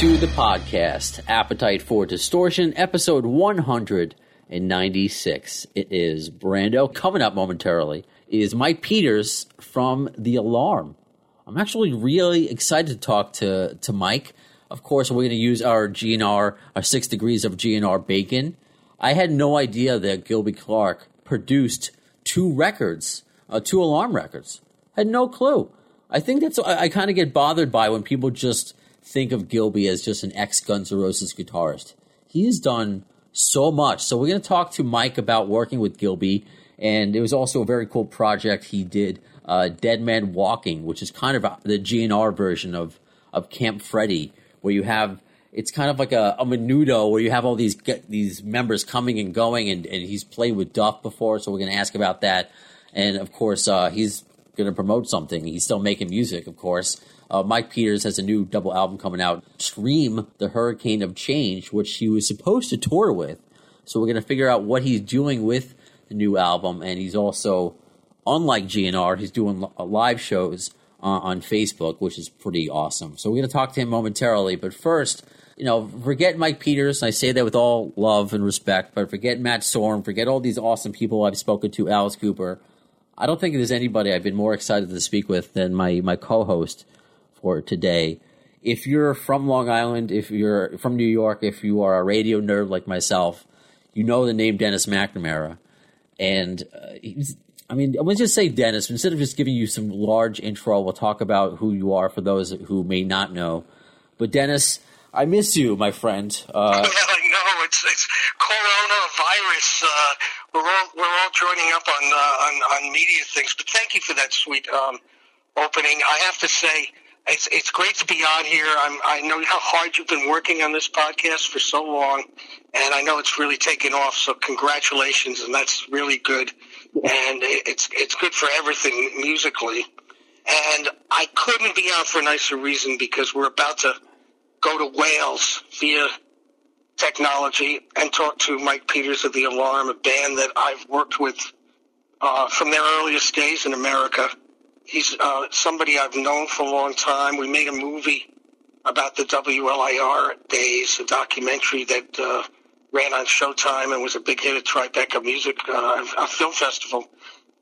To the podcast, Appetite for Distortion, episode 196. It is Brando. Coming up momentarily is Mike Peters from The Alarm. I'm actually really excited to talk to, to Mike. Of course, we're going to use our GNR, our six degrees of GNR bacon. I had no idea that Gilby Clarke produced two records, uh, two alarm records. Had no clue. I think that's I, I kind of get bothered by when people just think of Gilby as just an ex Guns N' Roses guitarist. He's done so much. So we're going to talk to Mike about working with Gilby, and it was also a very cool project he did, uh, Dead Man Walking, which is kind of the GNR version of of Camp Freddy, where you have it's kind of like a, a menudo where you have all these these members coming and going, and, and he's played with Duff before, so we're going to ask about that, and of course uh, he's going to promote something. He's still making music, of course. Uh, Mike Peters has a new double album coming out, Scream, The Hurricane of Change, which he was supposed to tour with. So we're going to figure out what he's doing with the new album. And he's also, unlike GNR, he's doing live shows uh, on Facebook, which is pretty awesome. So we're going to talk to him momentarily. But first, you know, forget Mike Peters. I say that with all love and respect, but forget Matt Storm, forget all these awesome people I've spoken to, Alice Cooper. I don't think there's anybody I've been more excited to speak with than my, my co-host for today. If you're from Long Island, if you're from New York, if you are a radio nerd like myself, you know the name Dennis McNamara. And uh, he's, I mean, going to just say Dennis. Instead of just giving you some large intro, we'll talk about who you are for those who may not know. But Dennis, I miss you, my friend. Uh, Yeah, I know it's it's coronavirus. Uh, we're all we're all joining up on, uh, on on media things. But thank you for that sweet um, opening. I have to say, it's it's great to be on here. I'm, I know how hard you've been working on this podcast for so long, and I know it's really taken off. So congratulations, and that's really good. And it- it's it's good for everything musically. And I couldn't be on for a nicer reason because we're about to go to Wales via technology and talk to Mike Peters of the Alarm, a band that I've worked with uh, from their earliest days in America. He's uh, somebody I've known for a long time. We made a movie about the WLIR days, a documentary that uh, ran on Showtime and was a big hit at Tribeca Music uh, a film festival,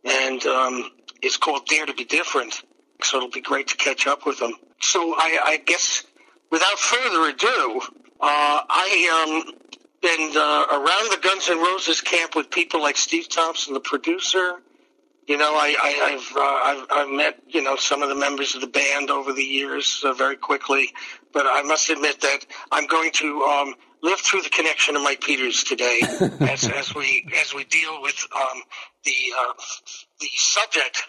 and um, it's called Dare to Be Different. So it'll be great to catch up with him. So I, I guess without further ado, uh, I um been uh, around the Guns N' Roses camp with people like Steve Thompson, the producer. You know, I, I, I've, uh, I've I've met you know some of the members of the band over the years uh, very quickly, but I must admit that I'm going to um, live through the connection of Mike Peters today as, as we as we deal with um, the uh, the subject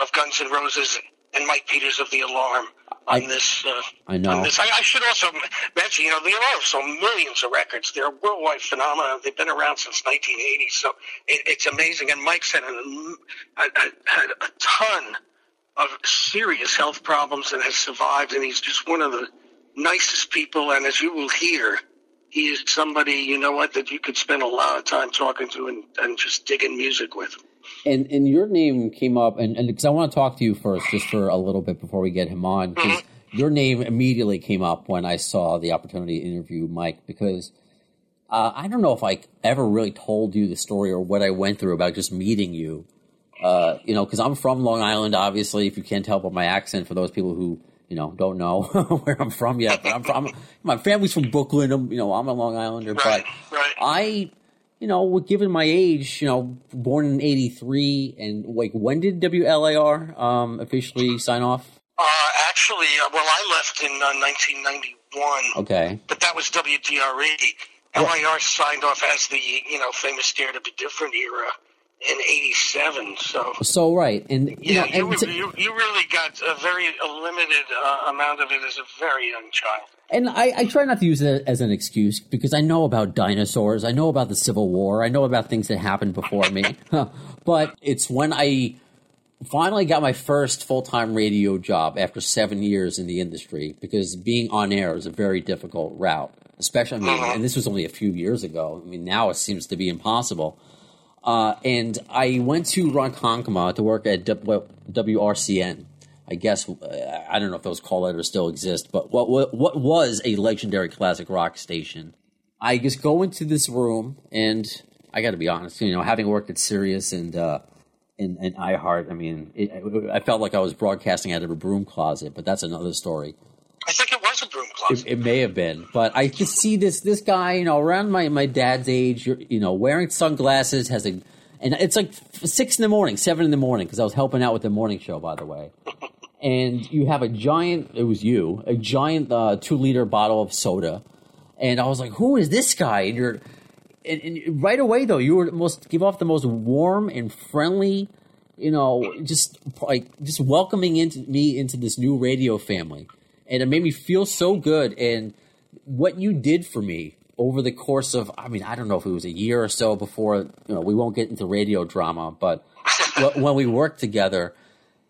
of Guns N' Roses and Mike Peters of the Alarm on I- this. Uh, I know. on this. I, I should also mention, you know, the Alarm sold millions of records. They're a worldwide phenomenon. They've been around since 1980, so it, it's amazing. And Mike's had, an, had, had a ton of serious health problems and has survived, and he's just one of the nicest people. And as you will hear, he is somebody, you know what, that you could spend a lot of time talking to and, and just digging music with. And and your name came up, and because I want to talk to you first, just for a little bit before we get him on, because your name immediately came up when I saw the opportunity to interview Mike. Because uh, I don't know if I ever really told you the story or what I went through about just meeting you. Uh, you know, because I'm from Long Island, obviously. If you can't tell by my accent, for those people who you know don't know where I'm from yet, but I'm from. My family's from Brooklyn. I'm, you know, I'm a Long Islander, Right, but right. I, you know, given my age, you know, born in '83, and like, when did WLIR um, officially sign off? Uh, actually, uh, well, I left in uh, 1991. Okay, but that was WDRE. LIR signed off as the you know famous Dare to Be Different era in '87. So So right, and you yeah, know, you, and were, to- you you really got a very a limited uh, amount of it as a very young child. And I, I try not to use it as an excuse because I know about dinosaurs, I know about the Civil War, I know about things that happened before me. but it's when I finally got my first full time radio job after seven years in the industry because being on air is a very difficult route, especially, I mean, and this was only a few years ago. I mean, now it seems to be impossible. Uh, and I went to Ronkonkoma to work at w- WRCN. I guess uh, I don't know if those call letters still exist, but what, what what was a legendary classic rock station? I just go into this room, and I got to be honest, you know, having worked at Sirius and uh, and, and iHeart, I mean, it, I felt like I was broadcasting out of a broom closet, but that's another story. I think it. It, may have been, but I just see this this guy, you know, around my, my dad's age, you know, wearing sunglasses, has a, and it's like six in the morning, seven in the morning, because I was helping out with the morning show, by the way. And you have a giant, it was you, a giant uh, two liter bottle of soda, and I was like, who is this guy? And you're, and, and right away though, you were most give off the most warm and friendly, you know, just like just welcoming into me into this new radio family, and it made me feel so good. And what you did for me over the course of, I mean, I don't know if it was a year or so before, you know, we won't get into radio drama, but when we worked together,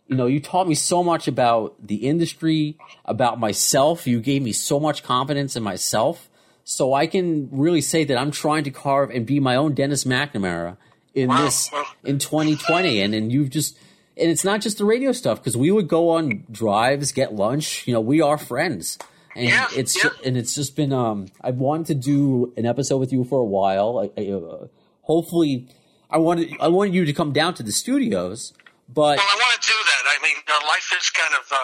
you know, you taught me so much about the industry, about myself. You gave me so much confidence in myself. So I can really say that I'm trying to carve and be my own Dennis McNamara in Wow. this in 2020. And and you've just and it's not just the radio stuff because we would go on drives, get lunch. You know, we are friends. And Yeah, it's yeah. and it's just been um I've wanted to do an episode with you for a while. I, I, uh, hopefully, I wanted I wanted you to come down to the studios, but Well, I want to do that. I mean, uh, life has kind of uh,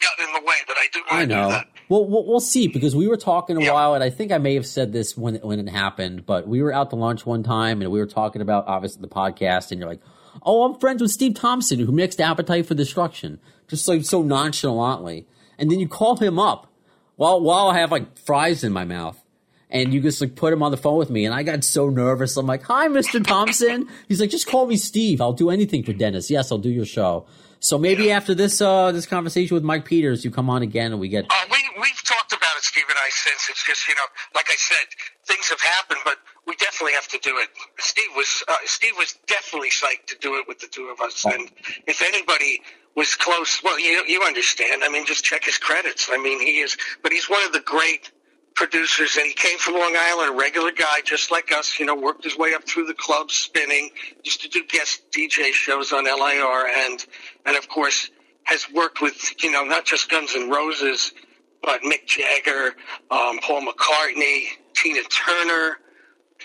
gotten in the way, but I do want I to do know. that. Well, we'll we'll see because we were talking a Yeah. while, and I think I may have said this when when it happened. But we were out to lunch one time, and we were talking about obviously the podcast, and you're like, "Oh, I'm friends with Steve Thompson, who mixed Appetite for Destruction," just like so nonchalantly. And then you call him up while while I have like fries in my mouth. And you just like put him on the phone with me, and I got so nervous. I'm like, "Hi, Mr. Thompson." He's like, "Just call me Steve. I'll do anything for Dennis. Yes, I'll do your show." So maybe after this uh, this conversation with Mike Peters, you come on again, and we get Uh, we we've talked about it, Steve and I, since it's just you know, like I said, things have happened, but we definitely have to do it. Steve was uh, Steve was definitely psyched to do it with the two of us, and if anybody was close, well, you you understand. I mean, just check his credits. I mean, he is, but he's one of the great producers, and he came from Long Island, a regular guy just like us. You know, worked his way up through the clubs, spinning, used to do guest DJ shows on LIR, and and of course has worked with you know not just Guns N' Roses, but Mick Jagger, um, Paul McCartney, Tina Turner.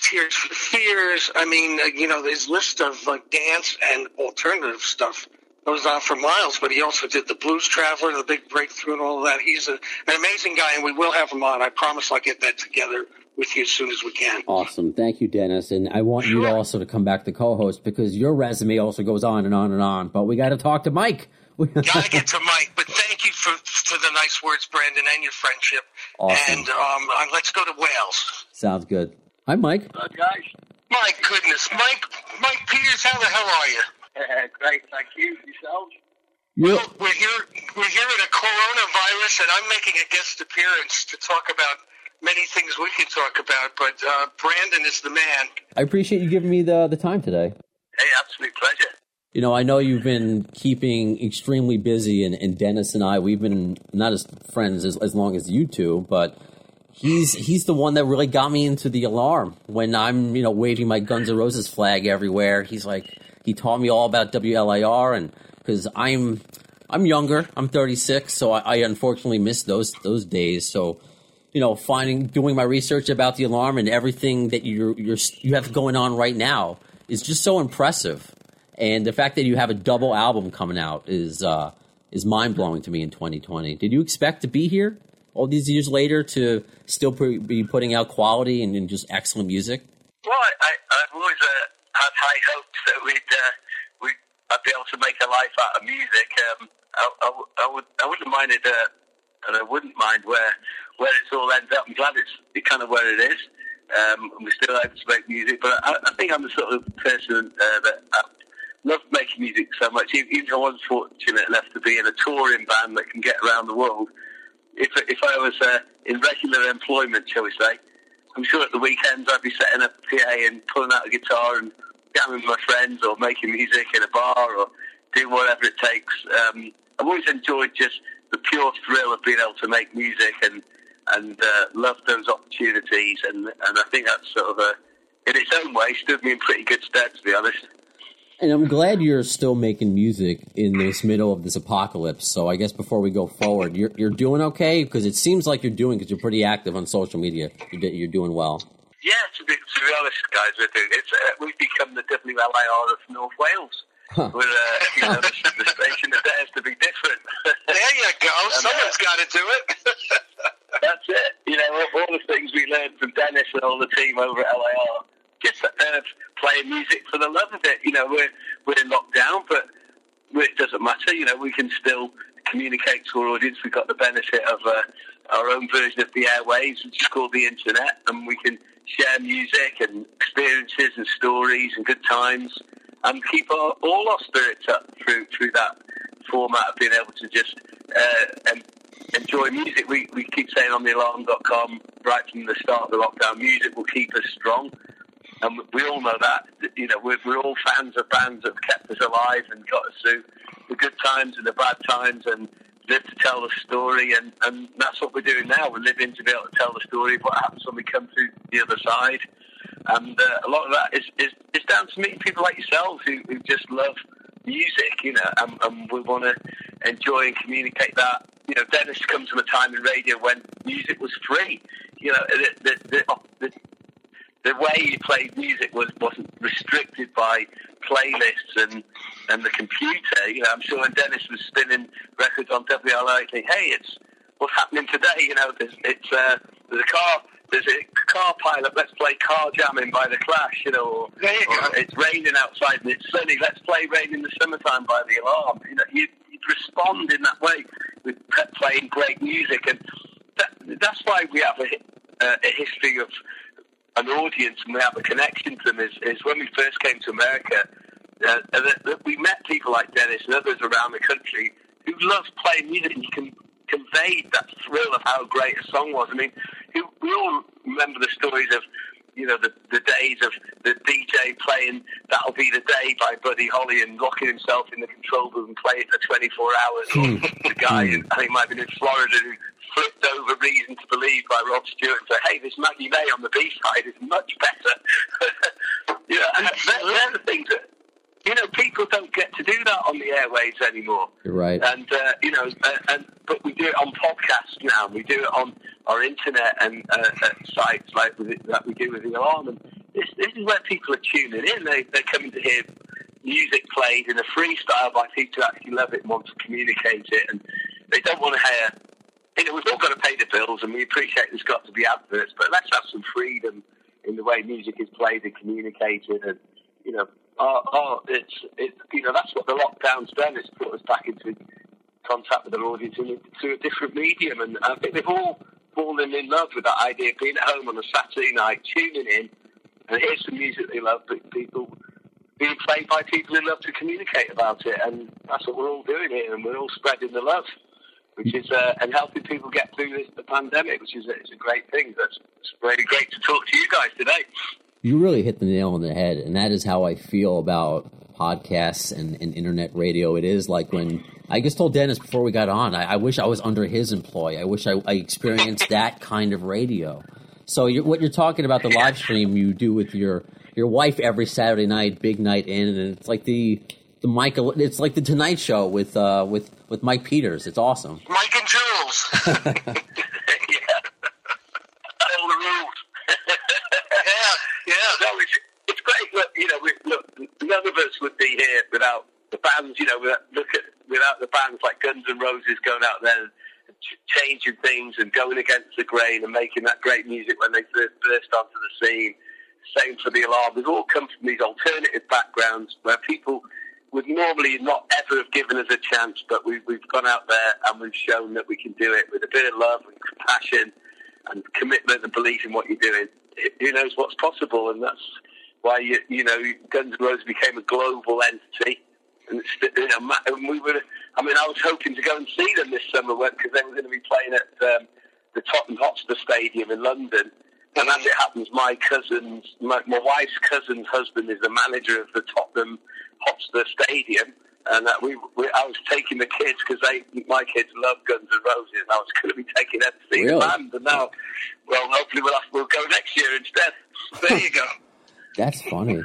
Tears for Fears. I mean, uh, you know, his list of uh, dance and alternative stuff goes on for miles. But he also did the Blues Traveler, the big breakthrough, and all of that. He's a, an amazing guy, and we will have him on. I promise I'll get that together with you as soon as we can. Awesome. Thank you, Dennis. And I want you also to come back to co-host because your resume also goes on and on and on. But we got to talk to Mike. Gotta get to Mike, but thank you for for the nice words, Brandon, and your friendship. Awesome. And um, uh, let's go to Wales. Sounds good. Hi, Mike. guys. My goodness, Mike, Mike Peters, how the hell are you? Uh, great, thank you. Yourselves? You're, We're here. We're here in a coronavirus, and I'm making a guest appearance to talk about many things we can talk about. But uh, Brandon is the man. I appreciate you giving me the the time today. Hey, absolute pleasure. You know, I know you've been keeping extremely busy, and, and Dennis and I, we've been not as friends as, as long as you two, but he's he's the one that really got me into the alarm when I'm, you know, waving my Guns N' Roses flag everywhere. He's like, he taught me all about WLIR, and because I'm I'm younger, I'm 36, so I, I unfortunately missed those those days. So, you know, finding doing my research about the alarm and everything that you're you're you have going on right now is just so impressive. And the fact that you have a double album coming out is uh, is mind blowing to me in 2020. Did you expect to be here all these years later to still pre- be putting out quality and, and just excellent music? Well, I, I've always uh, had high hopes that we'd, uh, we'd I'd be able to make a life out of music. Um, I, I, I would I wouldn't mind it, uh, and I wouldn't mind where where it's all ends up. I'm glad it's it kind of where it is. um, and we're still able to make music. But I, I think I'm the sort of person uh, that I love making music so much. Even if I was fortunate enough to be in a touring band that can get around the world, if if I was uh, in regular employment, shall we say, I'm sure at the weekends I'd be setting up a PA and pulling out a guitar and jamming with my friends or making music in a bar or doing whatever it takes. Um, I've always enjoyed just the pure thrill of being able to make music and and uh, love those opportunities. And and I think that's sort of a in its own way stood me in pretty good stead, to be honest. And I'm glad you're still making music in this middle of this apocalypse. So I guess before we go forward, you're you're doing okay because it seems like you're doing because you're pretty active on social media. You're, you're doing well. Yeah, to be, to be honest, guys, we're doing it's uh, we've become the WLIR of North Wales. Huh. We're uh, you know, the, the station that dares to be different. There you go. And, uh, Someone's got to do it. That's it. You know, all, all the things we learned from Dennis and all the team over at LIR. Just uh, playing music for the love of it. You know, we're we're in lockdown, but it doesn't matter. You know, we can still communicate to our audience. We've got the benefit of uh, our own version of the airwaves, which is called the internet, and we can share music and experiences and stories and good times, and keep our, all our spirits up through through that format of being able to just uh, and enjoy music. We, we keep saying on the alarm.com right from the start of the lockdown, music will keep us strong. And we all know that. You know, we're, we're all fans of bands that have kept us alive and got us through the good times and the bad times and live to tell the story. And, and that's what we're doing now. We're living to be able to tell the story of what happens when we come through the other side. And uh, a lot of that is, is, is down to meeting people like yourselves who, who just love music, you know, and, and we want to enjoy and communicate that. You know, Dennis comes from a time in radio when music was free. You know, the, the, the, the the way you played music was wasn't restricted by playlists and and the computer. You know, I'm sure when Dennis was spinning records on WLI, he'd think, "Hey, it's what's happening today." You know, there's it's uh, there's a car. There's a car pilot. Let's play Car Jamming by the Clash. You know, or, you or it's raining outside and it's sunny. Let's play Rain in the Summertime by the Alarm. You know, you'd, you'd respond in that way with playing great music, and that, that's why we have a, a, a history of an audience and we have a connection to them is, is when we first came to America, uh, that, that we met people like Dennis and others around the country who loved playing music and you can conveyed that thrill of how great a song was. I mean, we all remember the stories of, you know, the, the days of the DJ playing That'll Be the Day by Buddy Holly and locking himself in the control booth and playing for 24 hours. Or hmm. the guy, in, I think might have been in Florida, who flipped over Reason to Believe by Rod Stewart and said, hey, this Maggie May on the B-side is much better. you know, and they're, they're the things that, you know, people don't get to do that on the airwaves anymore. You're right. And uh, you know, uh, and but we do it on podcasts now. We do it on our internet and uh, uh, sites like with it, that we do with the alarm. And this, this is where people are tuning in. They, they're coming to hear music played in a freestyle by people who actually love it and want to communicate it. And they don't want to hear. You know, we've all got to pay the bills, and we appreciate there's got to be adverts, but let's have some freedom in the way music is played and communicated. And you know, oh, oh it's it's you know that's what the lockdown's done. It's put us back into contact with their audience in, through a different medium, and I think they've all fallen in love with that idea of being at home on a Saturday night, tuning in, and hear some music they love, but people being played by people who love to communicate about it, and that's what we're all doing here, and we're all spreading the love. Which is uh, and helping people get through this the pandemic, which is a, it's a great thing. That's it's really great to talk to you guys today. You really hit the nail on the head, and that is how I feel about podcasts and, and internet radio. It is like when I just told Dennis before we got on, I, I wish I was under his employ. I wish I, I experienced that kind of radio. So you're, what you're talking about the live stream you do with your your wife every Saturday night, big night in, and it's like the the Michael. It's like the Tonight Show with uh, with with Mike Peters. It's awesome. Mike and Jules. yeah, all the rules. yeah, yeah. No, it's, it's great. Look, you know, we, look, none of us would be here without the bands. You know, without, look at without the bands like Guns N' Roses going out there and changing things and going against the grain and making that great music when they first burst onto the scene. Same for the alarm. We've all come from these alternative backgrounds where people would normally not ever have given us a chance, but we, we've gone out there and we've shown that we can do it with a bit of love and compassion and commitment and belief in what you're doing. who knows what's possible, and that's why you, you know Guns N' Roses became a global entity. And it's, you know, and we were. I mean, I was hoping to go and see them this summer because they were going to be playing at um, the Tottenham Hotspur Stadium in London. And as it happens, my cousin's, my, my wife's cousin's husband is the manager of the Tottenham Hotspur Stadium. And uh, we, we, I was taking the kids because they, my kids love Guns N' Roses, and I was going to be taking them to see Really? the band. And now, well, hopefully we'll have, we'll go next year instead. There you go. That's funny.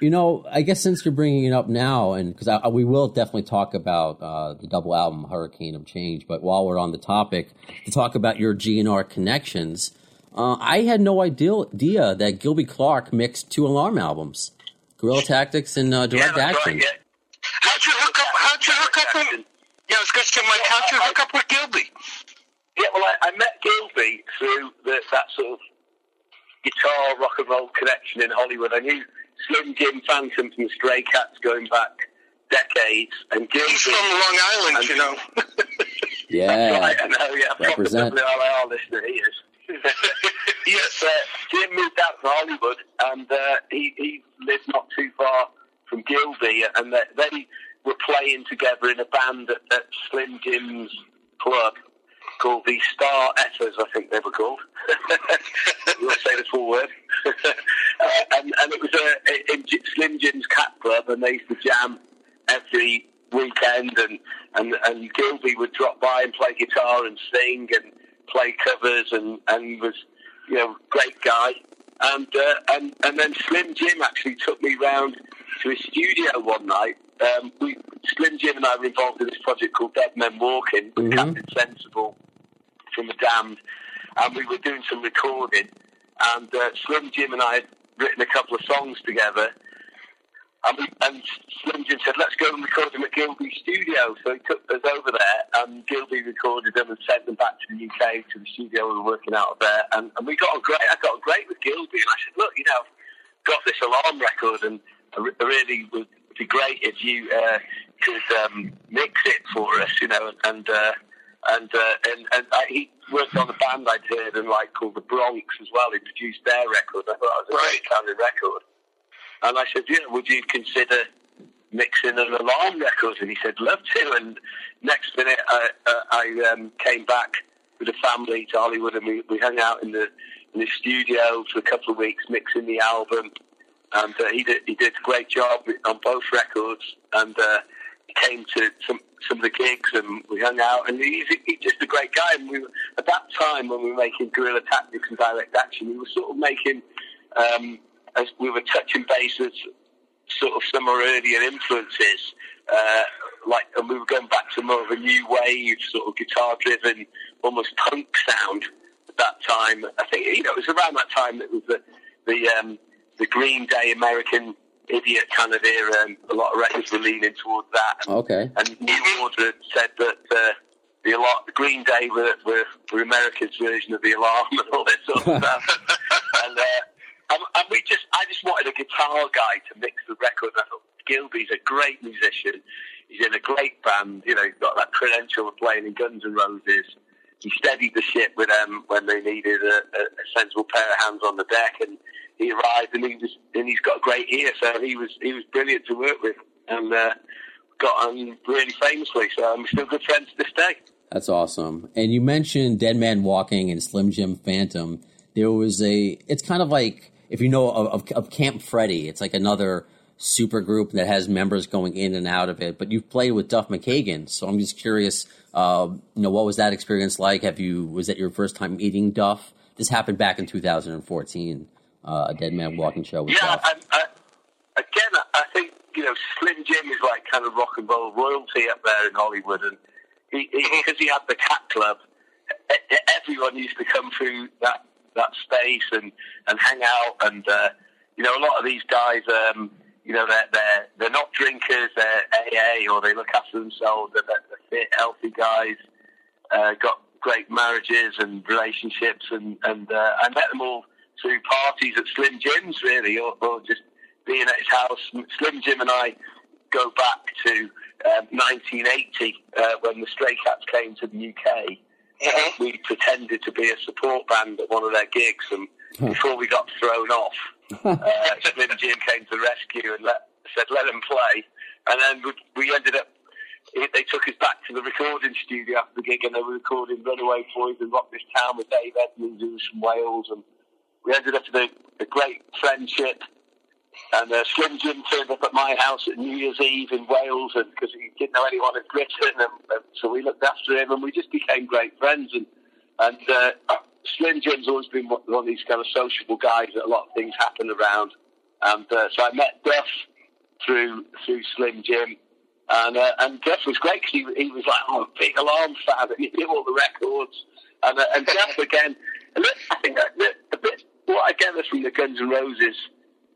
you know, I guess since you're bringing it up now, and because I, I- we will definitely talk about uh, the double album Hurricane of Change, but while we're on the topic, to talk about your GNR connections, uh, I had no idea, idea that Gilby Clarke mixed two Alarm albums, Guerrilla Tactics and uh, Direct that's Action. right. Yeah. How'd you hook up? How'd you hook up? With, yeah, I was going to say, Mike, how'd you hook up with Gilby? Yeah, well, I, I met Gilby through the, that sort of guitar rock and roll connection in Hollywood. I knew Slim Jim Phantom from Stray Cats going back decades, and Gilby. He's from Long Island, you know. Yeah. Right, I know, yeah. Represent. Probably WLIR listener, he is. yes, uh, Jim moved out to Hollywood, and uh, he, he lived not too far from Gilby, and they, they were playing together in a band at, at Slim Jim's club called the Star Etters, I think they were called. You'll say the full word. uh, and, and it was a, in J- Slim Jim's cat club, and they used to jam every weekend, and, and, and Gilby would drop by and play guitar and sing and play covers, and, and was, you know, great guy. And, uh, and, and then Slim Jim actually took me round to his studio one night. Um, we, Slim Jim and I were involved in this project called Dead Men Walking with Mhm. Captain Sensible from The Damned, and we were doing some recording. And uh, Slim Jim and I had written a couple of songs together. And, we, and Slim Jim said, let's go and record them at Gilby's studio. So he took us over there, and Gilby recorded them and sent them back to the UK, to the studio we were working out of there. And, and we got a great, I got a great with Gilby. And I said, look, you know, I've got this alarm record, and I re- I would be great if you uh, could um, mix it for us, you know, and uh, and uh, and, and I, he worked on a band I'd heard and like called the Bronx as well. He produced their record. I thought it was a great sounding record. And I said, yeah, would you consider mixing an alarm record? And he said, love to. And next minute, I, uh, I um, came back with the family to Hollywood, and we, we hung out in the in the studio for a couple of weeks mixing the album. And uh, he did he did a great job on both records, and uh, he came to some some of the gigs, and we hung out. And he's, he's just a great guy. And we were, at that time when we were making Guerrilla Tactics and Direct Action, we were sort of making um, as we were touching bases, sort of some of our earlier influences, uh, like, and we were going back to more of a new wave, sort of guitar-driven, almost punk sound at that time. I think you know it was around that time that was the the um, the Green Day American Idiot kind of era, and a lot of records were leaning towards that. Okay. And New Order said that uh, the alarm, the Green Day were, were, were America's version of the alarm and all this sort of stuff. and, uh, and, and we just, I just wanted a guitar guy to mix the record. And I thought Gilby's a great musician. He's in a great band. You know, he's got that credential of playing in Guns N' Roses. He steadied the ship with them when they needed a, a, a sensible pair of hands on the deck, and he arrived and he was and he's got a great ear, so he was he was brilliant to work with, and uh, got on really famously. So I'm still good friends to this day. That's awesome. And you mentioned Dead Man Walking and Slim Jim Phantom. There was a. It's kind of like if you know of, of, Camp Freddy. It's like another super group that has members going in and out of it. But you've played with Duff McKagan, so I'm just curious. Uh, you know, what was that experience like? Have you was that your first time meeting Duff? This happened back in 2014. Uh, a Dead Man Walking show Yeah. I, I, again, I- think you know Slim Jim is like kind of rock and roll royalty up there in Hollywood, and he because he, had the Cat Club, everyone used to come through that that space and and hang out, and uh, you know a lot of these guys, um, you know they're they're they're not drinkers, they're AA or they look after themselves, they're, they're fit, healthy guys, uh, got great marriages and relationships, and and uh, I met them all through parties at Slim Jim's, really, or, or just being at his house. Slim Jim and I go back to um, 1980 uh, when the Stray Cats came to the UK. Uh, we pretended to be a support band at one of their gigs, and before we got thrown off, uh, Slim Jim came to the rescue and let, said, let them play. And then we, we ended up, they took us back to the recording studio after the gig and they were recording Runaway Boys and Rock This Town with Dave Edmunds, who was from Wales. And we ended up with a, a great friendship. And uh, Slim Jim turned up at my house at New Year's Eve in Wales because he didn't know anyone in Britain. And, and, so we looked after him and we just became great friends. And, and uh, Slim Jim's always been one of these kind of sociable guys that a lot of things happen around. And uh, so I met Duff through through Slim Jim. And uh, and Duff was great because he, he was like, oh, big alarm fan, and he knew all the records. And uh, and Duff again, and I think that, what I gather from the Guns N' Roses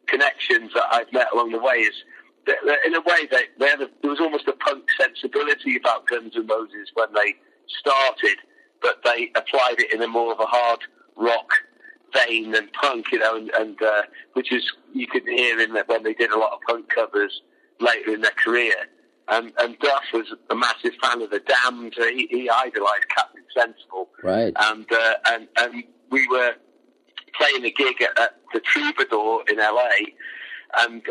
connections that I've met along the way is that, that in a way they, they had a, there was almost a punk sensibility about Guns N' Roses when they started, but they applied it in a more of a hard rock vein than punk, you know, and, and uh, which is you could hear in that when they did a lot of punk covers later in their career. And, and Duff was a massive fan of the Damned. He, he idolised Captain Sensible, right? And uh, and and we were playing a gig at, at the Troubadour in LA, and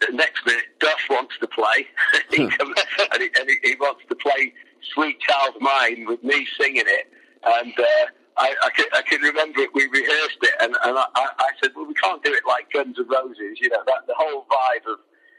the next minute Duff wants to play. he comes, and, he, and he, he, wants to play "Sweet Child Mine" with me singing it, and. Uh, I, I, can, I can remember it. We rehearsed it, and, and I, I said, "Well, we can't do it like Guns N' Roses." You know, that the whole vibe of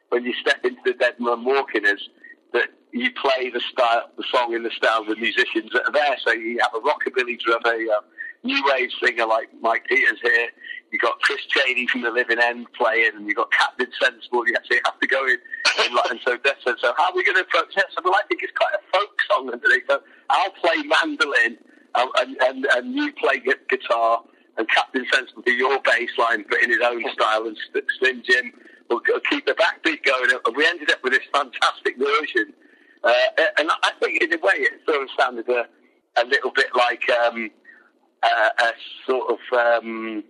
when you step into the Dead Man Walking is that you play the style, the song in the style of the musicians that are there. So you have a rockabilly drummer, you have new wave singer like Mike Peters here. You got Chris Cheney from the Living End playing, and you got Captain Sensible. You actually have to go in, and, like, and so that's so, so. How are we going to approach? So well, I think it's quite a folk song underneath. So I'll play mandolin um, and, and, and you play guitar, and Captain Sensible do your bass line, but in his own style, and Slim Jim will keep the backbeat going. And we ended up with this fantastic version. Uh, and I think, in a way, it sort of sounded a, a little bit like um, a, a sort of um,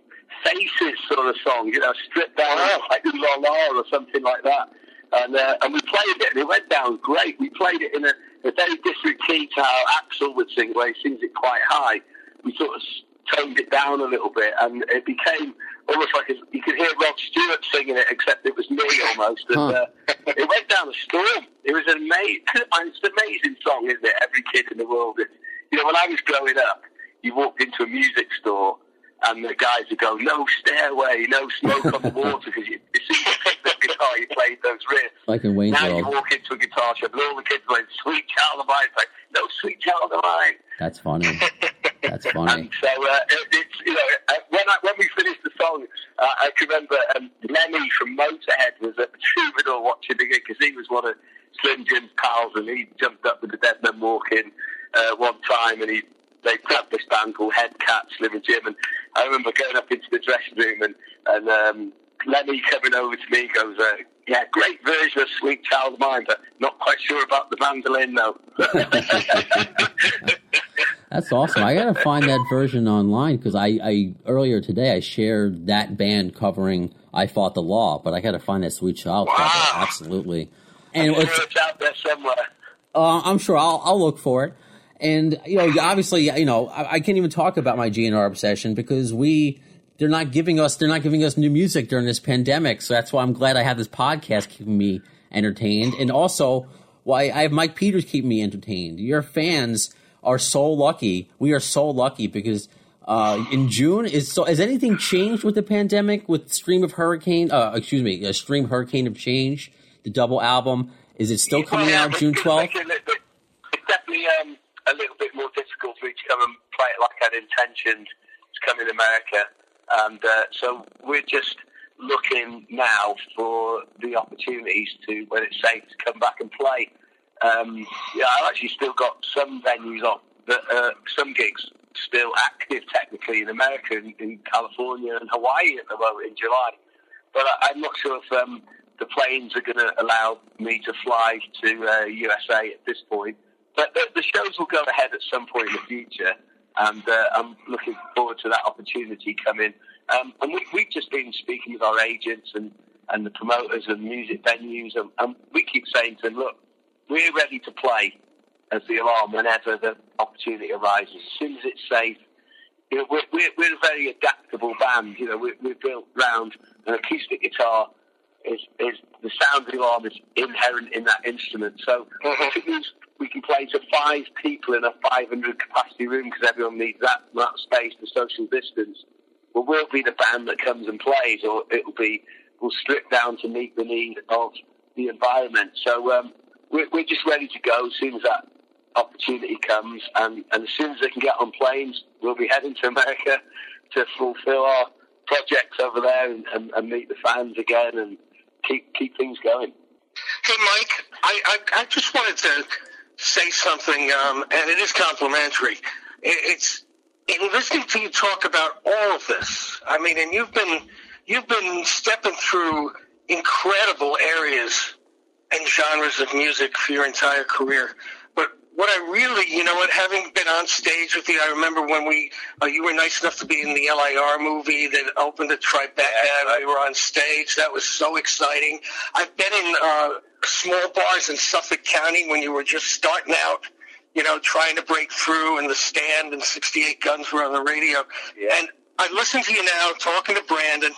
Faces sort of song, you know, stripped down like La La or something like that. And, uh, and we played it, and it went down great. We played it in a a very different key to how Axl would sing, where he sings it quite high. We sort of toned it down a little bit, and it became almost like a, you could hear Rod Stewart singing it, except it was me almost. And huh. uh, it went down a storm. It was an amazing, it's an amazing song, isn't it? Every kid in the world. It, you know, when I was growing up, you walked into a music store and the guys would go, no stairway, no smoke on the water, because you, as soon as you picked up guitar, you played those riffs. Like in Wayne's Now World. you walk into a guitar shop and all the kids are like, sweet child of mine. It's like, no, sweet child of mine. That's funny. That's funny. and so uh, it, it's, you know, uh, when, I, when we finished the song, uh, I can remember um, Lemmy from Motorhead was at the Troubadour watching the gig because he was one of Slim Jim's pals and he jumped up with the Dead Men Walking uh, one time and he they had this band called Headcat, Slim and Jim, and I remember going up into the dressing room and and um, Lemmy coming over to me goes, uh, "Yeah, great version of Sweet Child of Mine, but not quite sure about the mandolin though." That's awesome. I gotta find that version online because I, I earlier today I shared that band covering "I Fought the Law," but I gotta find that "Sweet Child" wow. cover. Absolutely. And I'm sure it's out there somewhere. Uh, I'm sure I'll, I'll look for it. And you know, obviously, you know, I, I, can't even talk about my GNR obsession because we they're not giving us they're not giving us new music during this pandemic. So that's why I'm glad I have this podcast keeping me entertained, and also why I have Mike Peters keeping me entertained. Your fans are so lucky. We are so lucky because. Uh, in June is so. Has anything changed with the pandemic? With Stream of Hurricane, uh, excuse me, a Stream Hurricane of Change, the double album. Is it still coming yeah, out June twelfth? Definitely um, a little bit more difficult for me to come and play it like I'd intentioned to come in America. And uh, so we're just looking now for the opportunities to, when it's safe, to come back and play. Um, yeah, I've actually still got some venues on, that, uh, some gigs still active technically in America, in, in, California and Hawaii at the moment in July. But I, am not sure if um, the planes are going to allow me to fly to uh, USA at this point. But the, the, shows will go ahead at some point in the future, and uh, I'm looking forward to that opportunity coming. Um, and we, we've just been speaking with our agents and, and the promoters and music venues, and, and we keep saying to them, look, we're ready to play as the alarm whenever the opportunity arises. As soon as it's safe, you know, we're, we're, we're a very adaptable band. You know, we're, we're built around an acoustic guitar. Is, is the sound of the alarm is inherent in that instrument. So Mhm. if we can play to five people in a 500 capacity room because everyone needs that, that space to social distance. Well, we'll be the band that comes and plays, or it'll be we'll strip down to meet the need of the environment. So um, we're, we're just ready to go as soon as that opportunity comes, and, and as soon as they can get on planes, we'll be heading to America to fulfil our projects over there and, and, and meet the fans again and keep keep things going. Hey, Mike, I, I, I just wanted to say something, um, and it is complimentary. It, it's in listening to you talk about all of this. I mean, and you've been you've been stepping through incredible areas and genres of music for your entire career. What I really, you know what, having been on stage with you, I remember when we, uh, you were nice enough to be in the LIR movie that opened at Tribeca. I were on stage. That was so exciting. I've been in uh, small bars in Suffolk County when you were just starting out, you know, trying to break through, and the stand and 68 Guns were on the radio. Yeah. And I listen to you now talking to Brandon,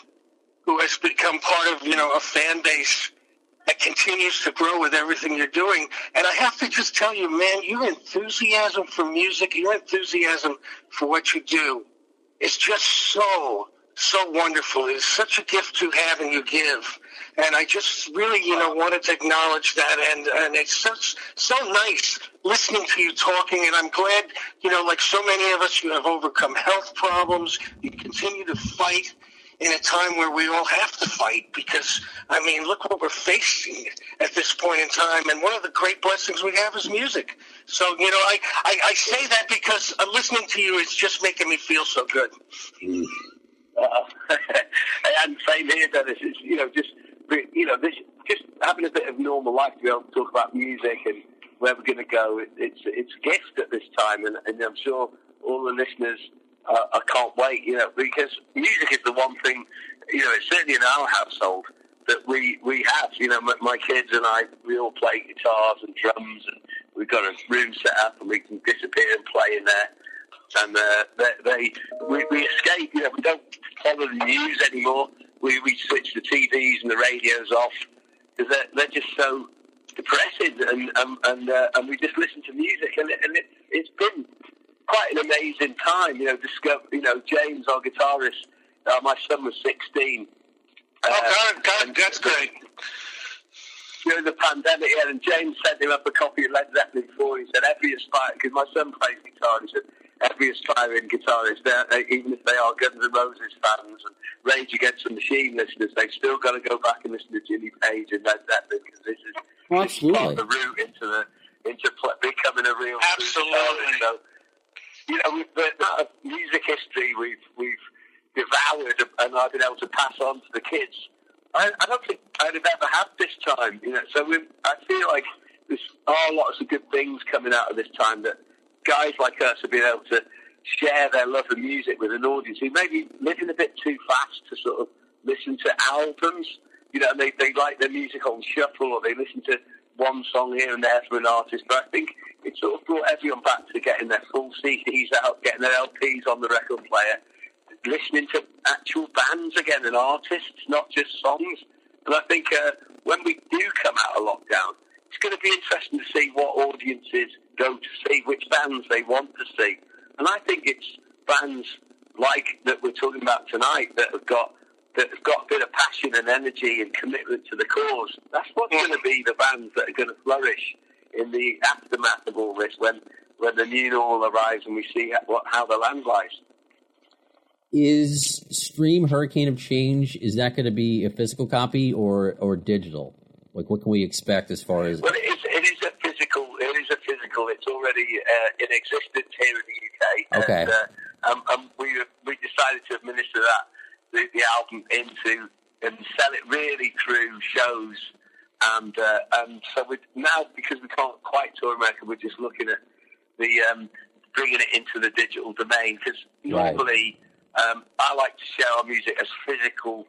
who has become part of, you know, a fan base that continues to grow with everything you're doing. And I have to just tell you, man, your enthusiasm for music, your enthusiasm for what you do is just so, so wonderful. It's such a gift to have and you give. And I just really, you know, wanted to acknowledge that. And, and it's such, so nice listening to you talking. And I'm glad, you know, like so many of us, you have overcome health problems. You continue to fight in a time where we all have to fight because, I mean, look what we're facing at this point in time. And one of the great blessings we have is music. So, you know, I, I, I say that because uh, listening to you is just making me feel so good. Uh, and same here, Dennis. It's, you know, just you know, this just having a bit of normal life to be able to talk about music and where we're going to go. It, it's it's a gift at this time, and, and I'm sure all the listeners. Uh, I can't wait, you know, because music is the one thing, you know, it's certainly in our household that we we have. You know, my, my kids and I, we all play guitars and drums, and we've got a room set up, and we can disappear and play in there and uh, they, they we, we escape. You know, we don't follow the news anymore. We we switch the TVs and the radios off because they're, they're just so depressing, and and and, uh, and we just listen to music, and, it, and it, it's been quite an amazing time. You know, discover. You know, James, our guitarist. Uh, my son was sixteen. Uh, oh, God, God, that's great. during the pandemic, yeah, and James sent him up a copy of Led Zeppelin 4. He said, every aspiring, because my son plays guitar, he said, every aspiring guitarist, even if they are Guns N' Roses fans and Rage Against the Machine listeners, they've still got to go back and listen to Jimmy Page and Led Zeppelin, because this is Well, this is part of the route into the into pl- becoming a real Absolutely. So, you know, the music history we've we've devoured and I've been able to pass on to the kids. I, I don't think I'd have ever had this time, you know. So we, I feel like there's are lots of good things coming out of this time that guys like us have been able to share their love of music with an audience who maybe living a bit too fast to sort of listen to albums. You know, and they, they like their music on shuffle or they listen to one song here and there from an artist. But I think it sort of brought everyone back to getting their full CDs out, getting their LPs on the record player, listening to actual bands again and artists, not just songs. And I think uh, when we do come out of lockdown, it's going to be interesting to see what audiences go to see, which bands they want to see. And I think it's bands like that we're talking about tonight that have got that have got a bit of passion and energy and commitment to the cause. That's what's going to be the bands that are going to flourish in the aftermath of all this when when the new normal arrives and we see how, what, how the land lies. Is Stream Hurricane of Change is that going to be a physical copy or or digital? Like, what can we expect as far as? Well, it is, it is a physical. It is a physical. It's already uh, in existence here in the UK. Okay. And, uh, um, um, we we decided to administer that the, the album into and sell it really through shows. And uh, and so we now because we can't quite tour America, we're just looking at the um, bringing it into the digital domain because Right. normally um, I like to share our music as physical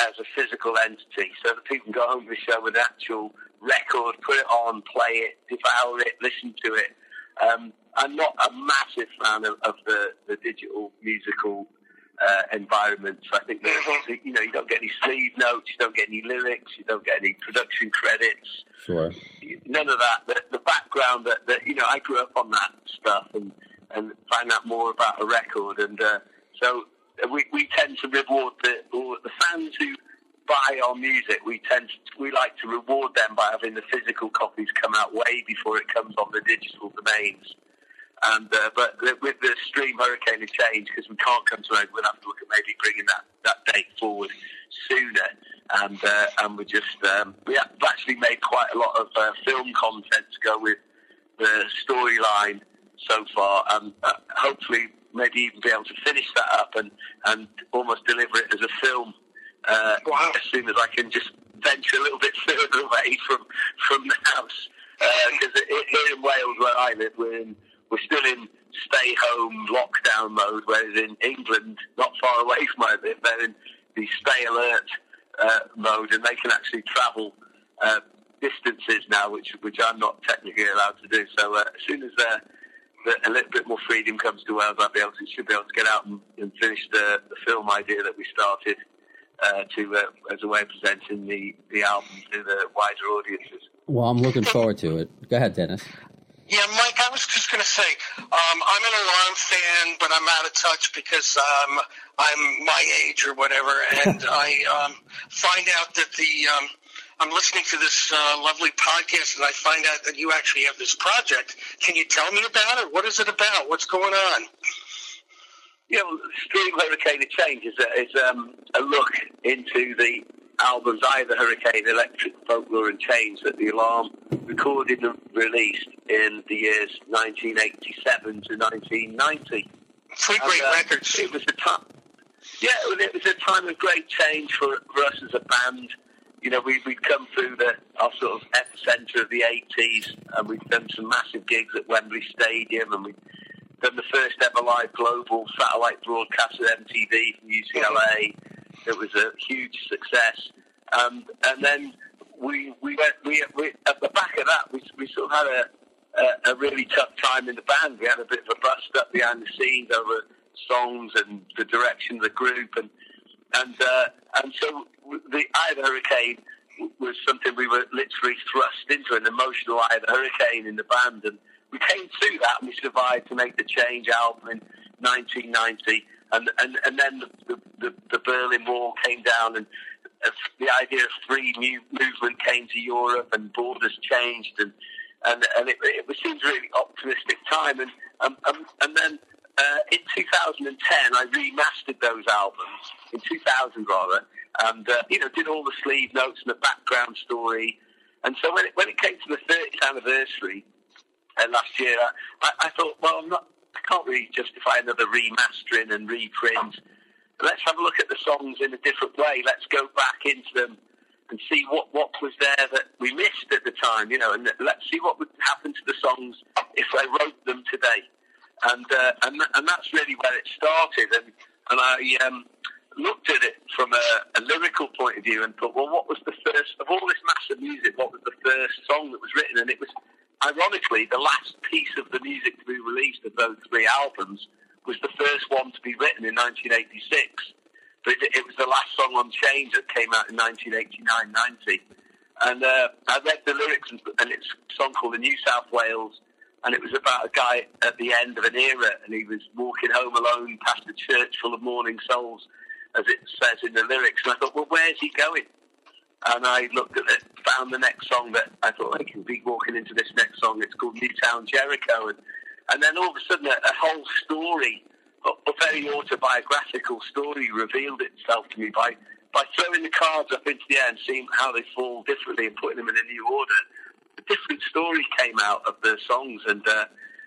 as a physical entity, so that people can go home to the show with an actual record, put it on, play it, devour it, listen to it. Um, I'm not a massive fan of, of the, the digital musical uh, environment. So I think that Mhm. you know you don't get any sleeve notes, you don't get any lyrics, you don't get any production credits Sure. none of that. The, the background that, that you know, I grew up on that stuff and and find out more about a record, and uh, so we we tend to reward the the fans who buy our music. We tend to, we like to reward them by having the physical copies come out way before it comes on the digital domains. And uh, but with the stream hurricane of change, because we can't come to it, we'll have to look at maybe bringing that, that date forward sooner. And uh, and we just um, we have actually made quite a lot of uh, film content to go with the storyline so far, and uh, hopefully maybe even be able to finish that up and and almost deliver it as a film uh, Wow. as soon as I can just venture a little bit further away from from the house. Because here in Wales, where I live, we're in, we're still in stay home lockdown mode, whereas in England, not far away from where they're in the stay alert uh, mode, and they can actually travel uh, distances now, which which I'm not technically allowed to do. So uh, as soon as uh, the, a little bit more freedom comes to Wales, I'll be able to should be able to get out and, and finish the, the film idea that we started uh, to uh, as a way of presenting the, the album to the wider audiences. Well, I'm looking forward to it. Go ahead, Dennis. Yeah, Mike, I was just going to say, um, I'm an alarm fan, but I'm out of touch because um, I'm my age or whatever, and I um, find out that the um, I'm listening to this uh, lovely podcast, and I find out that you actually have this project. Can you tell me about it? What is it about? What's going on? Yeah, well, Stream Hurricane of Change is, a, is um, a look into the albums Eye of the Hurricane, Electric Folklore and Change that the Alarm recorded and released in the years 1987 to 1990. Three great uh, records. It was a time. Yeah, it was- a time of great change for, for us as a band. You know, we, we'd come through the our sort of epicenter of the 80s, and we'd done some massive gigs at Wembley Stadium, and we'd done the first ever live global satellite broadcast at MTV from UCLA. It was a huge success. Um, and then we we went we, we at the back of that we, we sort of had a, a a really tough time in the band. We had a bit of a bust up behind the scenes over songs and the direction of the group and and uh, and so the Eye of the Hurricane was something we were literally thrust into an emotional eye of the Hurricane in the band and we came through that and we survived to make the Change album in 1990 and and, and then the, the, the, Berlin Wall came down and uh, the idea of free mu- movement came to Europe and borders changed and and, and it, it seems a really optimistic time. And um, um, and then uh, in 2010 I remastered those albums in 2000 rather and uh, you know did all the sleeve notes and the background story. And so when it, when it came to the 30th anniversary uh, last year I, I thought well I'm not I can't really justify another remastering and reprint let's have a look at the songs in a different way. Let's go back into them and see what, what was there that we missed at the time, you know, and let's see what would happen to the songs if I wrote them today. And uh, and and that's really where it started. And and I um, looked at it from a, a lyrical point of view and thought, well, what was the first of all this massive music? What was the first song that was written? And it was ironically the last piece of the music to be released of those three albums was the first one to be written in 1986. But it, it was the last song on Change that came out in 1989-90. And uh, I read the lyrics, and, and it's a song called The New South Wales, and it was about a guy at the end of an era, and he was walking home alone past a church full of mourning souls, as it says in the lyrics. And I thought, well, where's he going? And I looked at it, found the next song that I thought I could be walking into this next song. It's called Newtown Jericho, and and then all of a sudden a, a whole story, a, a very autobiographical story, revealed itself to me by by throwing the cards up into the air and seeing how they fall differently and putting them in a new order. A different story came out of the songs, and uh,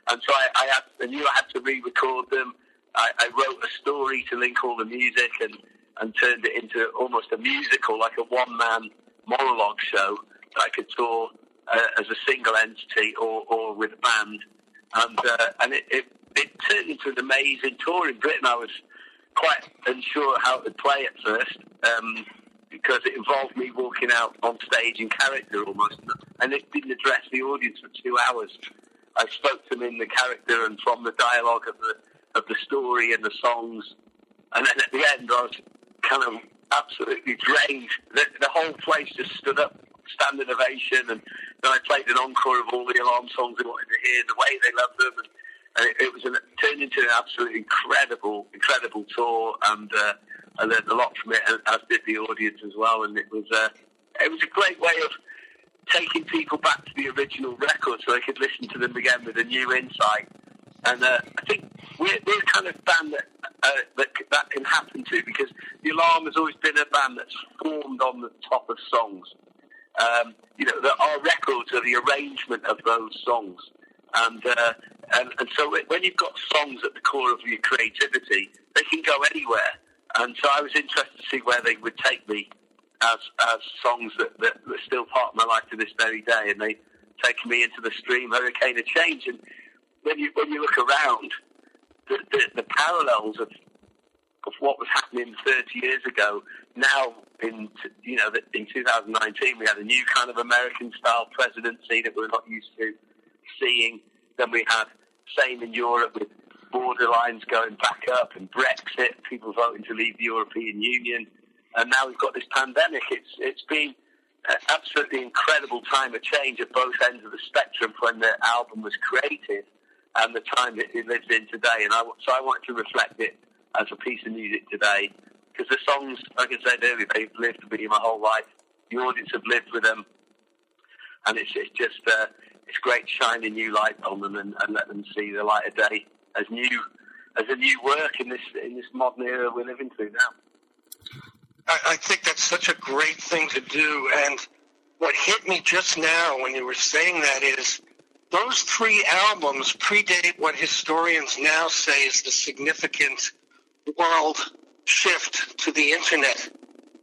and so I, I, had, I knew I had to re-record them. I, I wrote a story to link all the music and and turned it into almost a musical, like a one-man monologue show that I could tour uh, as a single entity or, or with a band. And uh, and it, it, it turned into an amazing tour in Britain. I was quite unsure how to play at first um, because it involved me walking out on stage in character almost, and it didn't address the audience for two hours. I spoke to them in the character and from the dialogue of the of the story and the songs. And then at the end, I was kind of absolutely drained. The, the whole place just stood up, standing ovation, and then I played an encore of all the alarm songs they wanted to hear, the way they loved them, and, and it, it was an, turned into an absolutely incredible, incredible tour, and uh, I learned a lot from it, as did the audience as well. And it was uh, it was a great way of taking people back to the original record so they could listen to them again with a new insight. And uh, I think we're, we're the kind of band that, uh, that that can happen to because the Alarm has always been a band that's formed on the top of songs. Um, you know, the, our records are the arrangement of those songs. And, uh, and and so when you've got songs at the core of your creativity, they can go anywhere. And so I was interested to see where they would take me as as songs that, that, that are still part of my life to this very day, and they taken me into the stream hurricane of change. And when you when you look around, the, the, the parallels of of what was happening 30 years ago. Now, in you know, in 2019, we had a new kind of American style presidency that we're not used to seeing. Then we had same in Europe with border lines going back up and Brexit, people voting to leave the European Union, and now we've got this pandemic. It's it's been an absolutely incredible time of change at both ends of the spectrum when the album was created and the time that it lives in today. And I, so I wanted to reflect it as a piece of music today because the songs, like I said earlier, they've lived with me my whole life. The audience have lived with them, and it's, it's just uh, it's great to shine a new light on them and, and let them see the light of day as new as a new work in this in this modern era we're living through now. I, I think that's such a great thing to do, and what hit me just now when you were saying that is those three albums predate what historians now say is the significant world shift to the internet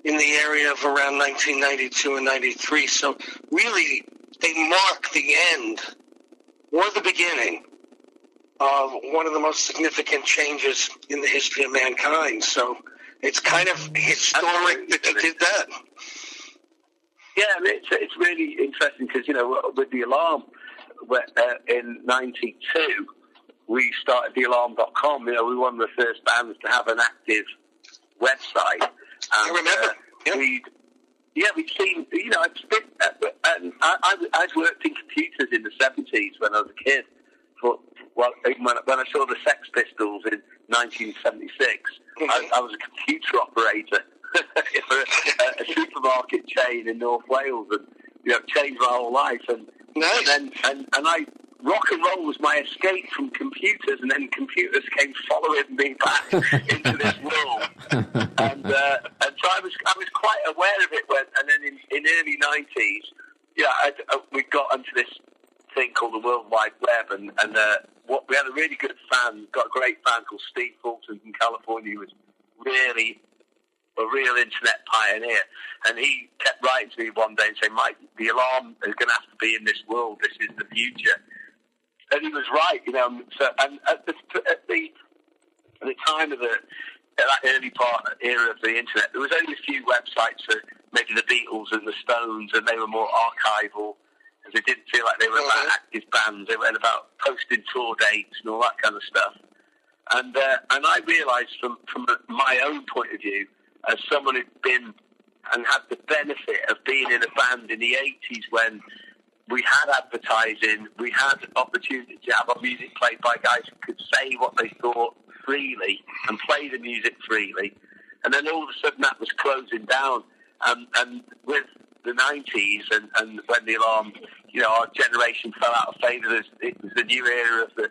in the area of around 1992 and 93. So really, they mark the end or the beginning of one of the most significant changes in the history of mankind. So it's kind of mm-hmm. historic that you did that. Yeah, I mean, it's, it's really interesting because, you know, with the alarm in 92, we started thealarm.com. You know, we were one of the first bands to have an active website. And, I remember. Uh, yeah. we yeah, we've seen, you know, it's been, uh, and I, I, I'd worked in computers in the 70s when I was a kid. For, well, when, when I saw the Sex Pistols in 1976, mm-hmm. I, I was a computer operator for a, a, supermarket chain in North Wales and, you know, changed my whole life. And, nice. and then, and, and I rock and roll was my escape from computers, and then computers came following me back into this world. And, uh, and so I was I was quite aware of it when, and then in, in early nineties, yeah, I, we got onto this thing called the World Wide Web, and and uh, what we had a really good fan, got a great fan called Steve Fulton from California, who was really a real internet pioneer. And he kept writing to me one day and saying, Mike, the alarm is going to have to be in this world. This is the future and he was right, you know. So, and at the, at the at the time of the that early part era of the internet, there was only a few websites for maybe the Beatles and the Stones, and they were more archival because they didn't feel like they were about active bands. They were about posting tour dates and all that kind of stuff. And uh, and I realised from from my own point of view, as someone who'd been and had the benefit of being in a band in the 80s when we had advertising, we had opportunity to have our music played by guys who could say what they thought freely and play the music freely. And then all of a sudden that was closing down. And, and with the 90s and, and when the alarm, you know, our generation fell out of favour, it was the new era of the,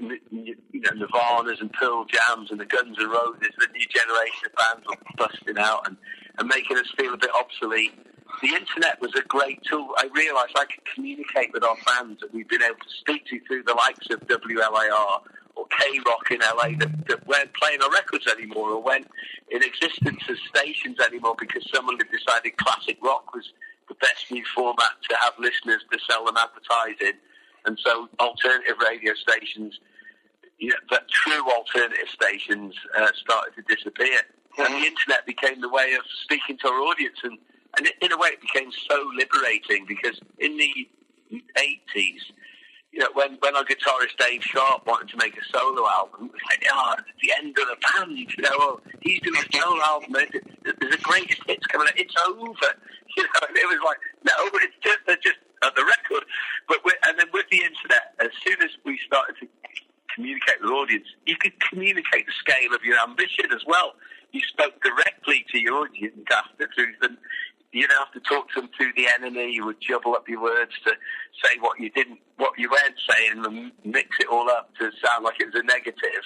you know, Nirvanas and Pearl Jams and the Guns N' Roses, the new generation of bands were busting out and, and making us feel a bit obsolete the internet was a great tool. I realised I could communicate with our fans that we've been able to speak to through the likes of WLIR or K Rock in LA that, that weren't playing our records anymore or weren't in existence as stations anymore because someone had decided classic rock was the best new format to have listeners to sell them advertising. And so alternative radio stations, you know, but true alternative stations uh, started to disappear. And the internet became the way of speaking to our audience. And and in a way, it became so liberating because in the 80s, you know, when when our guitarist Dave Sharp wanted to make a solo album, it was like, oh, it's the end of the band. You know, well, he's doing a solo album. There's a greatest hits coming out. It's over. You know, and it was like, no, but it's just they're just at the record. But and then with the internet, as soon as we started to communicate with the audience, you could communicate the scale of your ambition as well. You spoke directly to your audience after truth, and you didn't have to talk to them through the enemy. You would jumble up your words to say what you didn't, what you weren't saying, and mix it all up to sound like it was a negative.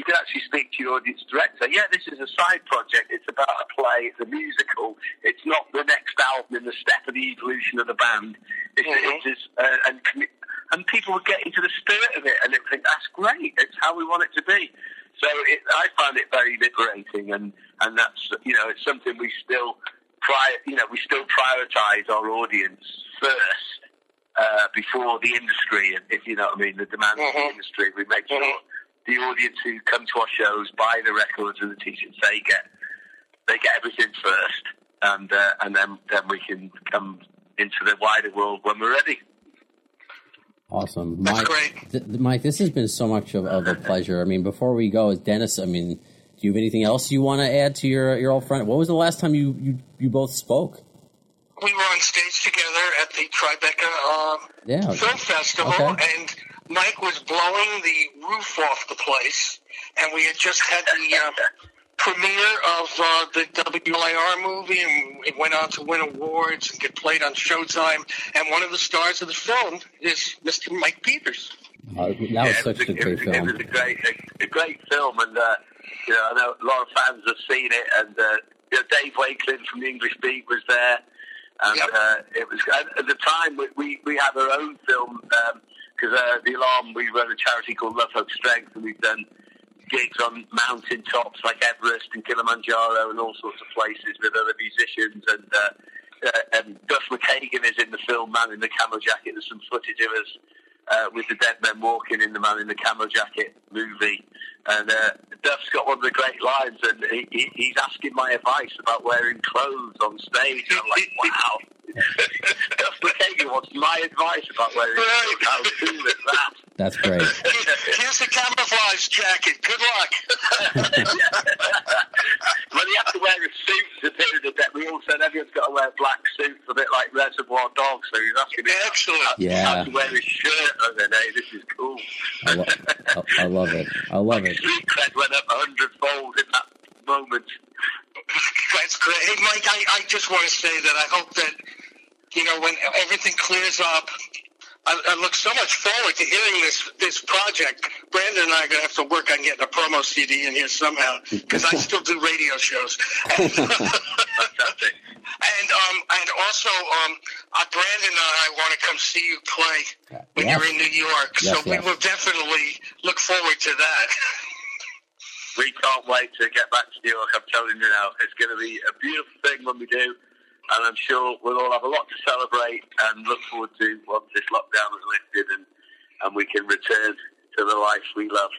You can actually speak to your audience director. Yeah, this is a side project. It's about a play. It's a musical. It's not the next album in the step of the evolution of the band. It's, Mhm. it is, uh, and and people would get into the spirit of it, and they would think that's great. It's how we want it to be. So it, I find it very liberating, and and that's you know it's something we still you know we still prioritise our audience first uh, before the industry, if you know what I mean, the demands of the Mhm. industry. We make sure Mhm. The audience who come to our shows buy the records and the t-shirts. They get they get everything first, and uh, and then then we can come into the wider world when we're ready. Awesome, That's Mike. great. th- th- Mike, this has been so much of, of a pleasure. I mean, before we go, is Dennis, I mean, do you have anything else you want to add to your your old friend? What was the last time you you, you both spoke? We were on stage together at the Tribeca um, Yeah. Film Festival, Okay. and Mike was blowing the roof off the place, and we had just had the uh, premiere of uh, the WLIR movie, and it went on to win awards and get played on Showtime. And one of the stars of the film is Mr. Mike Peters. Uh, that was Yeah, such it a great it film. It was a great, a, a great film, and uh, you know, I know a lot of fans have seen it. And uh, you know, Dave Wakeling from the English Beat was there, and Yep. uh, it was at the time we we, we had our own film because uh, the Alarm we run a charity called Love Hope Strength, and we've done gigs on mountain tops like Everest and Kilimanjaro and all sorts of places with other musicians and. Uh, uh, and Duff McKagan is in the film Man in the Camel Jacket. There's some footage of us uh, with the dead men walking in the Man in the Camel Jacket movie. And uh, Duff's got one of the great lines, and he, he, he's asking my advice about wearing clothes on stage. And I'm like, wow. Duff McKagan wants my advice about wearing clothes. How cool is that? That's great. Here's the camouflage jacket. Good luck. well, you have to wear a suit to do the debt. We all said everyone's got to wear black suits, a bit like Reservoir Dogs. So he's asking me Excellent. how, Yeah. how to wear a shirt. I said, hey, this is cool. I, lo- I, I love it. I love it. Street cred went up a hundredfold in that moment. That's great. Hey, Mike, I, I just want to say that I hope that, you know, when everything clears up, I, I look so much forward to hearing this this project. Brandon and I are going to have to work on getting a promo CD in here somehow because I still do radio shows. And, and um and also um uh, Brandon and I want to come see you play when Yes. you're in New York. Yes, so we will definitely look forward to that. We can't wait to get back to New York. I'm telling you now, it's going to be a beautiful thing when we do, and I'm sure we'll all have a lot to celebrate and look forward to once this lockdown is lifted and and we can return to the life we love.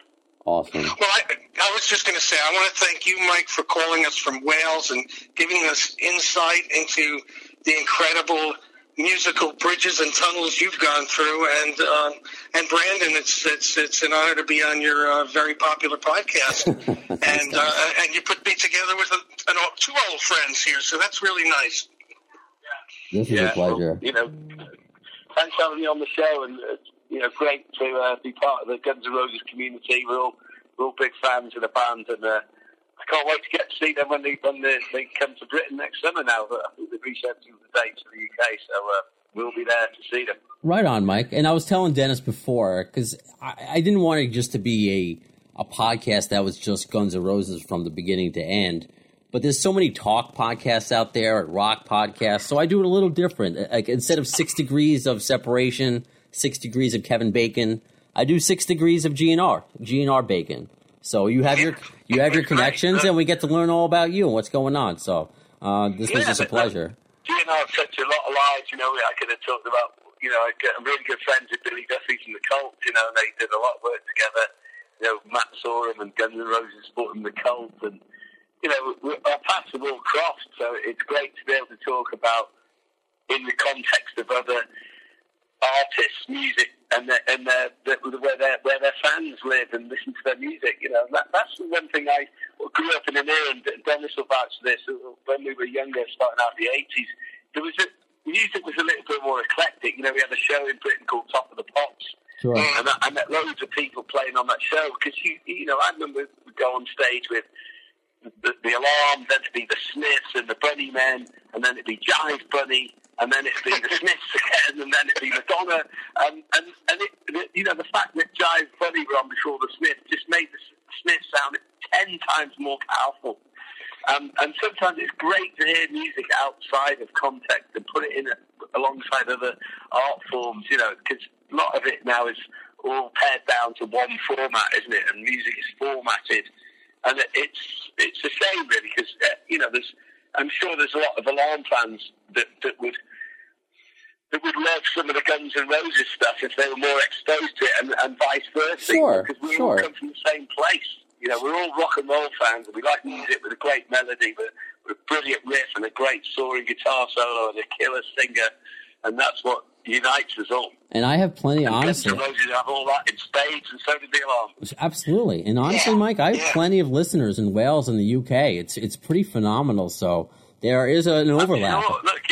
Awesome. Well, I, I was just going to say, I want to thank you, Mike, for calling us from Wales and giving us insight into the incredible musical bridges and tunnels you've gone through. And um, and Brandon, it's it's it's an honor to be on your uh, very popular podcast. and uh, and you put me together with a, an, two old friends here, so that's really nice. This is a pleasure. well, you know, thanks for having me on the show, and uh, you know, great to uh, be part of the Guns N' Roses community. We're all we're all big fans of the band, and uh, I can't wait to get to see them when they when they, they come to Britain next summer. Now, but I think they've rescheduled the dates for the UK, so uh, we'll be there to see them. Right on, Mike. And I was telling Dennis before because I, I didn't want it just to be a a podcast that was just Guns N' Roses from the beginning to end. But there's so many talk podcasts out there, and rock podcasts. So I do it a little different. Like instead of six degrees of separation, six degrees of Kevin Bacon, I do six degrees of GNR, GNR Bacon. So you have your you have your connections, and we get to learn all about you and what's going on. So uh, this was just a pleasure. You know, I've touched a lot of lives. You know, I could have talked about. You know, I'm really good friends with Billy Duffy from the Cult. You know, and they did a lot of work together. You know, Matt Sorum and Guns N' Roses brought him the Cult, and you know, our paths have all crossed. So it's great to be able to talk about in the context of other artists, music and their, and their, their, where their where their fans live and listen to their music. You know, that, that's the one thing I grew up in an era, and Dennis will vouch for this. When we were younger, starting out in the eighties, there was a, music was a little bit more eclectic. You know, we had a show in Britain called Top of the Pops. Sure. And I, I met loads of people playing on that show because you, you know, I remember we'd go on stage with the, the Alarm, then it'd be the Smiths and the Bunnymen, and then it'd be Jive Bunny, and then it'd be the Smiths again, and then it'd be Madonna, and and and it, you know, the fact that Jive Bunny were on before the Smiths just made the Smiths sound ten times more powerful. Um, and sometimes it's great to hear music outside of context and put it in a, alongside other art forms, you know, because a lot of it now is all pared down to one format, isn't it? And music is formatted, and it's it's a shame really because uh, you know there's I'm sure there's a lot of Alarm fans that that would that would love some of the Guns N' Roses stuff if they were more exposed to it, and, and vice versa. Sure, because we sure. all come from the same place. You know, we're all rock and roll fans, and we like music with a great melody, with, with a brilliant riff, and a great soaring guitar solo, and a killer singer, and that's what unites us all. And I have plenty, And honestly. Roses have all that in spades, and so did the Alarm. Absolutely, and honestly, Yeah, Mike, I have yeah. plenty of listeners in Wales and the UK. It's it's pretty phenomenal. So there is an You know overlap. look,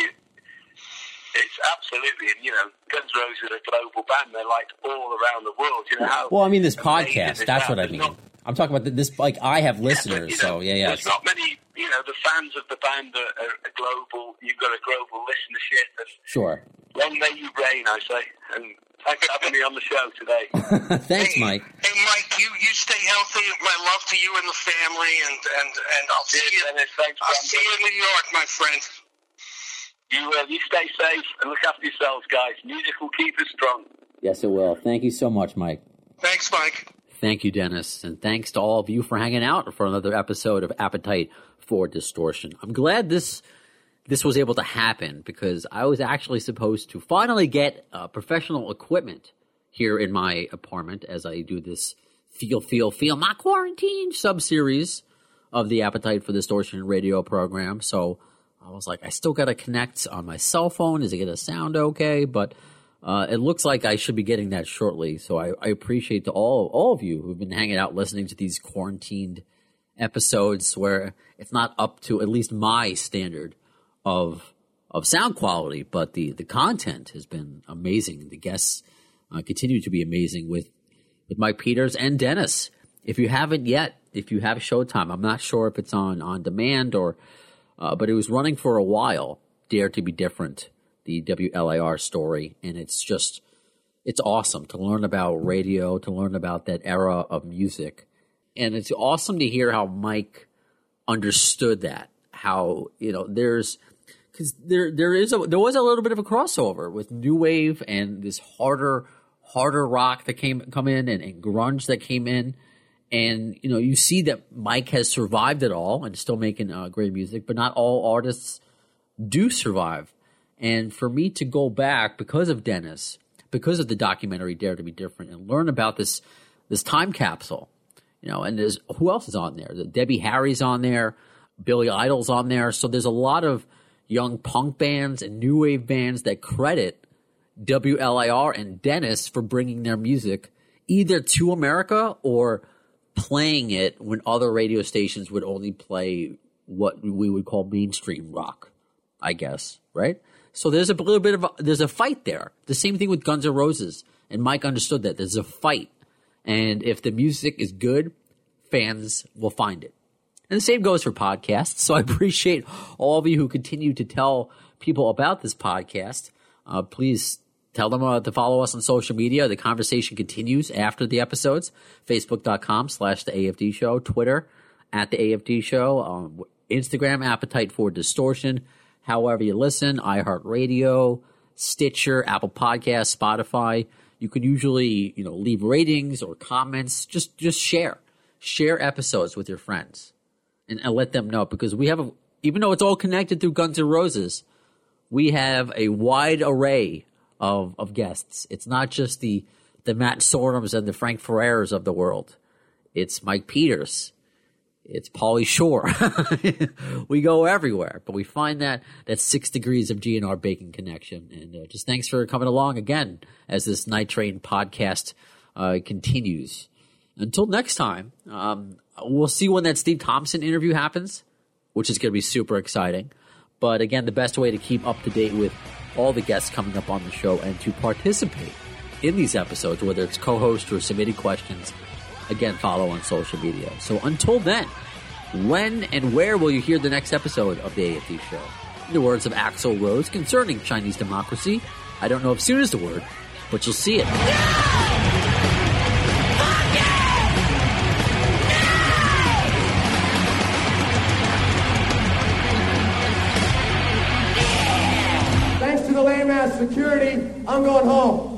it's absolutely, and you know, Guns N' Roses are a global band. They're liked all around the world. You know how? Well, I mean, this podcast. That's what I mean. not- I'm talking about this. Like I have Yeah, but, listeners, you so yeah, yeah, There's not many, you know, the fans of the band are, are, are global. You've got a global listenership, and sure. long may you reign, I say. And thanks for having me on the show today. Thanks, Hey, Mike. Hey, Mike, you, you stay healthy. My love to you and the family, and and and I'll see Cheers, you. Dennis. Thanks, I'll see you in New York, my friend. You, uh, you stay safe and look after yourselves, guys. Music will keep us strong. Yes, it will. Thank you so much, Mike. Thanks, Mike. Thank you, Dennis, and thanks to all of you for hanging out for another episode of Appetite for Distortion. I'm glad this this was able to happen because I was actually supposed to finally get uh, professional equipment here in my apartment as I do this feel feel feel my quarantine sub series of the Appetite for Distortion radio program. So I was like, I still got to connect on my cell phone. Is it going to sound okay? But uh, it looks like I should be getting that shortly. So I, I appreciate to all all of you who've been hanging out listening to these quarantined episodes where it's not up to at least my standard of of sound quality, but the the content has been amazing. The guests uh, continue to be amazing with with Mike Peters and Dennis. If you haven't yet, if you have Showtime, I'm not sure if it's on on demand or, uh, but it was running for a while. Dare to be different, the WLIR story, and it's just it's awesome to learn about radio, to learn about that era of music, and it's awesome to hear how Mike understood that. How you know there's because there there is a there was a little bit of a crossover with new wave and this harder harder rock that came come in and, and grunge that came in and you know you see that Mike has survived it all and still making uh, great music but not all artists do survive. And for me to go back because of Dennis because of the documentary Dare to be Different and learn about this this time capsule you know and there's who else is on there? Debbie Harry's on there. Billy Idol's on there. So there's a lot of young punk bands and new wave bands that credit WLIR and Dennis for bringing their music either to America or playing it when other radio stations would only play what we would call mainstream rock, I guess, right? So there's a little bit of a, there's a fight there. The same thing with Guns N' Roses, and Mike understood that there's a fight, and if the music is good, fans will find it. And the same goes for podcasts. So I appreciate all of you who continue to tell people about this podcast. Uh, please tell them uh, to follow us on social media. The conversation continues after the episodes. Facebook.com slash the AFD show, Twitter at the AFD show, um, Instagram appetite for distortion. However you listen, iHeartRadio, Stitcher, Apple Podcasts, Spotify. You can usually, you know, leave ratings or comments. Just, just share, share episodes with your friends and, and let them know because we have a, even though it's all connected through Guns N' Roses, we have a wide array of, of guests. It's not just the, the Matt Sorums and the Frank Ferreras of the world. It's Mike Peters. it's Pauly Shore. we go everywhere, but we find that that six degrees of GNR bacon connection. And uh, just thanks for coming along again as this Night Train podcast uh, continues. Until next time, um, we'll see when that Steve Thompson interview happens, which is going to be super exciting. But again, the best way to keep up to date with all the guests coming up on the show and to participate in these episodes, whether it's co-host or submitted questions, again, follow on social media. So until then, when and where will you hear the next episode of the AFD show? In the words of Axl Rose concerning Chinese democracy, I don't know if soon is the word, but you'll see it. Thanks I'm going home.